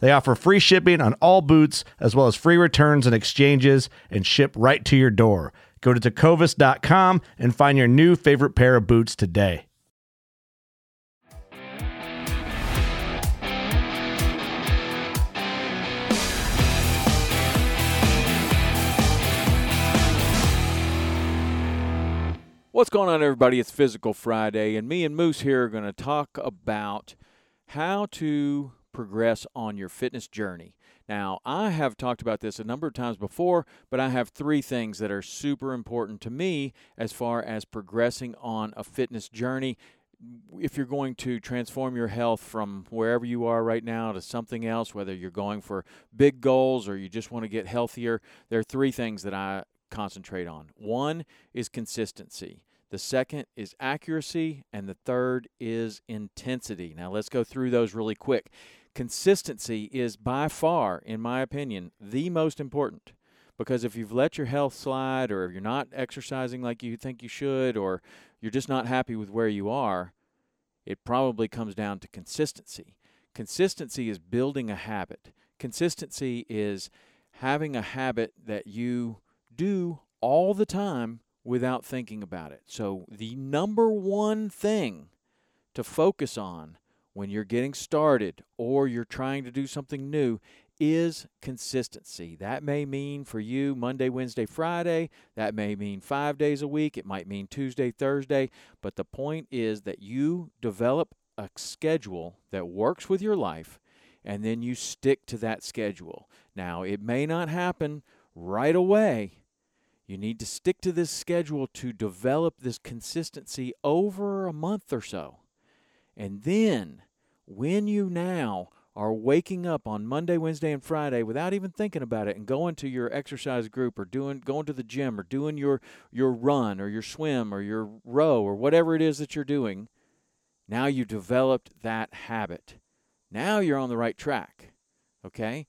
They offer free shipping on all boots, as well as free returns and exchanges, and ship right to your door. Go to tecovas.com and find your new favorite pair of boots today. What's going on, everybody? It's Physical Friday, and me and Moose here are going to talk about how to progress on your fitness journey. Now, I have talked about this a number of times before, but I have three things that are super important to me as far as progressing on a fitness journey. If you're going to transform your health from wherever you are right now to something else, whether you're going for big goals or you just want to get healthier, there are three things that I concentrate on. One is consistency. The second is accuracy, and the third is intensity. Now, let's go through those really quick. Consistency is by far, in my opinion, the most important because if you've let your health slide, or if you're not exercising like you think you should, or you're just not happy with where you are, it probably comes down to consistency. Consistency is building a habit, consistency is having a habit that you do all the time without thinking about it. So, the number one thing to focus on when you're getting started or you're trying to do something new is consistency. That may mean for you Monday, Wednesday, Friday. That may mean five days a week. It might mean Tuesday, Thursday. But the point is that you develop a schedule that works with your life and then you stick to that schedule. Now, it may not happen right away, you need to stick to this schedule to develop this consistency over a month or so. And then, when you now are waking up on Monday, Wednesday, and Friday without even thinking about it and going to your exercise group or doing going to the gym or doing your your run or your swim or your row or whatever it is that you're doing, now you developed that habit. Now you're on the right track. Okay?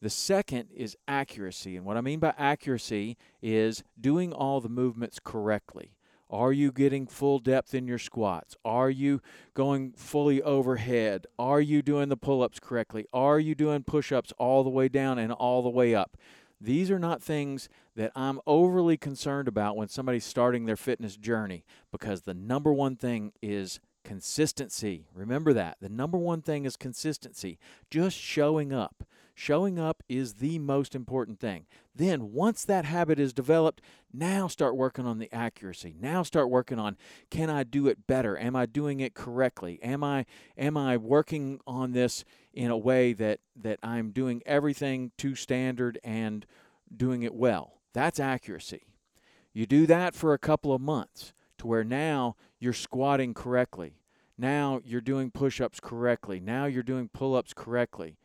The second is accuracy. And what I mean by accuracy is doing all the movements correctly. Are you getting full depth in your squats? Are you going fully overhead? Are you doing the pull ups correctly? Are you doing push ups all the way down and all the way up? These are not things that I'm overly concerned about when somebody's starting their fitness journey because the number one thing is consistency. Remember that. The number one thing is consistency, just showing up. Showing up is the most important thing. Then, once that habit is developed, now start working on the accuracy. Now start working on can I do it better? Am I doing it correctly? Am I am I working on this in a way that that I'm doing everything to standard and doing it well? That's accuracy. You do that for a couple of months to where now you're squatting correctly. Now you're doing push ups correctly. Now you're doing pull ups correctly.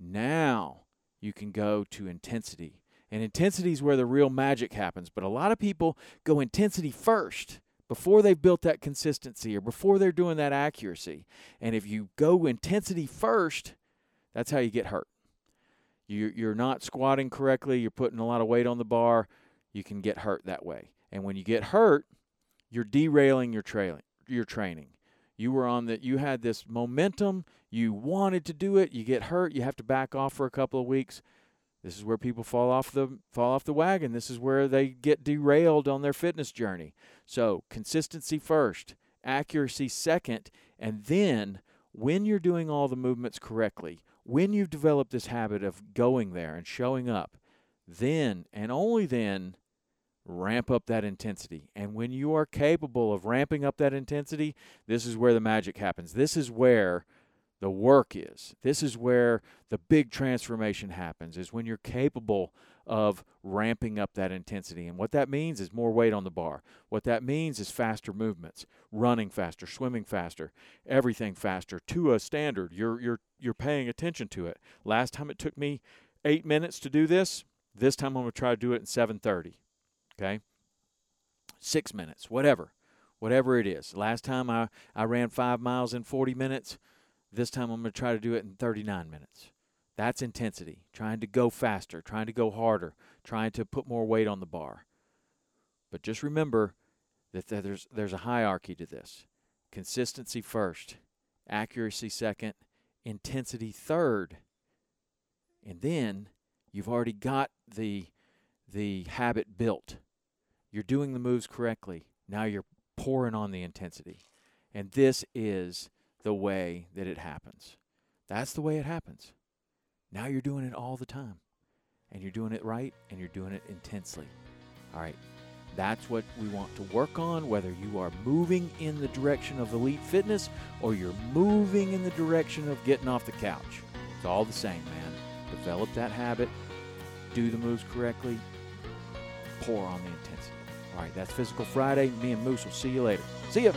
Now you can go to intensity. And intensity is where the real magic happens. But a lot of people go intensity first before they've built that consistency or before they're doing that accuracy. And if you go intensity first, that's how you get hurt. you, you're not squatting correctly, you're putting a lot of weight on the bar, you can get hurt that way. And when you get hurt, you're derailing your your training. You were on the you had this momentum, you wanted to do it, you get hurt, you have to back off for a couple of weeks. This is where people fall off the fall off the wagon. This is where they get derailed on their fitness journey. So, consistency first, accuracy second, and then when you're doing all the movements correctly, when you've developed this habit of going there and showing up, then and only then ramp up that intensity. And when you are capable of ramping up that intensity, this is where the magic happens. This is where the work is. This is where the big transformation happens, is when you're capable of ramping up that intensity. And what that means is more weight on the bar. What that means is faster movements, running faster, swimming faster, everything faster to a standard. You're you're you're paying attention to it. Last time it took me 8 minutes to do this, this time I'm to try to do it in 7:30. Okay? 6 minutes, whatever. Whatever it is. Last time I, I ran 5 miles in 40 minutes. This time I'm going to try to do it in 39 minutes. That's intensity, trying to go faster, trying to go harder, trying to put more weight on the bar. But just remember that there's there's a hierarchy to this. Consistency first, accuracy second, intensity third. And then you've already got the the habit built. You're doing the moves correctly. Now you're pouring on the intensity. And this is the way that it happens. That's the way it happens. Now you're doing it all the time. And you're doing it right and you're doing it intensely. All right. That's what we want to work on, whether you are moving in the direction of elite fitness or you're moving in the direction of getting off the couch. It's all the same, man. Develop that habit, do the moves correctly, pour on the intensity. All right, that's Physical Friday. Me and Moose will see you later. See ya.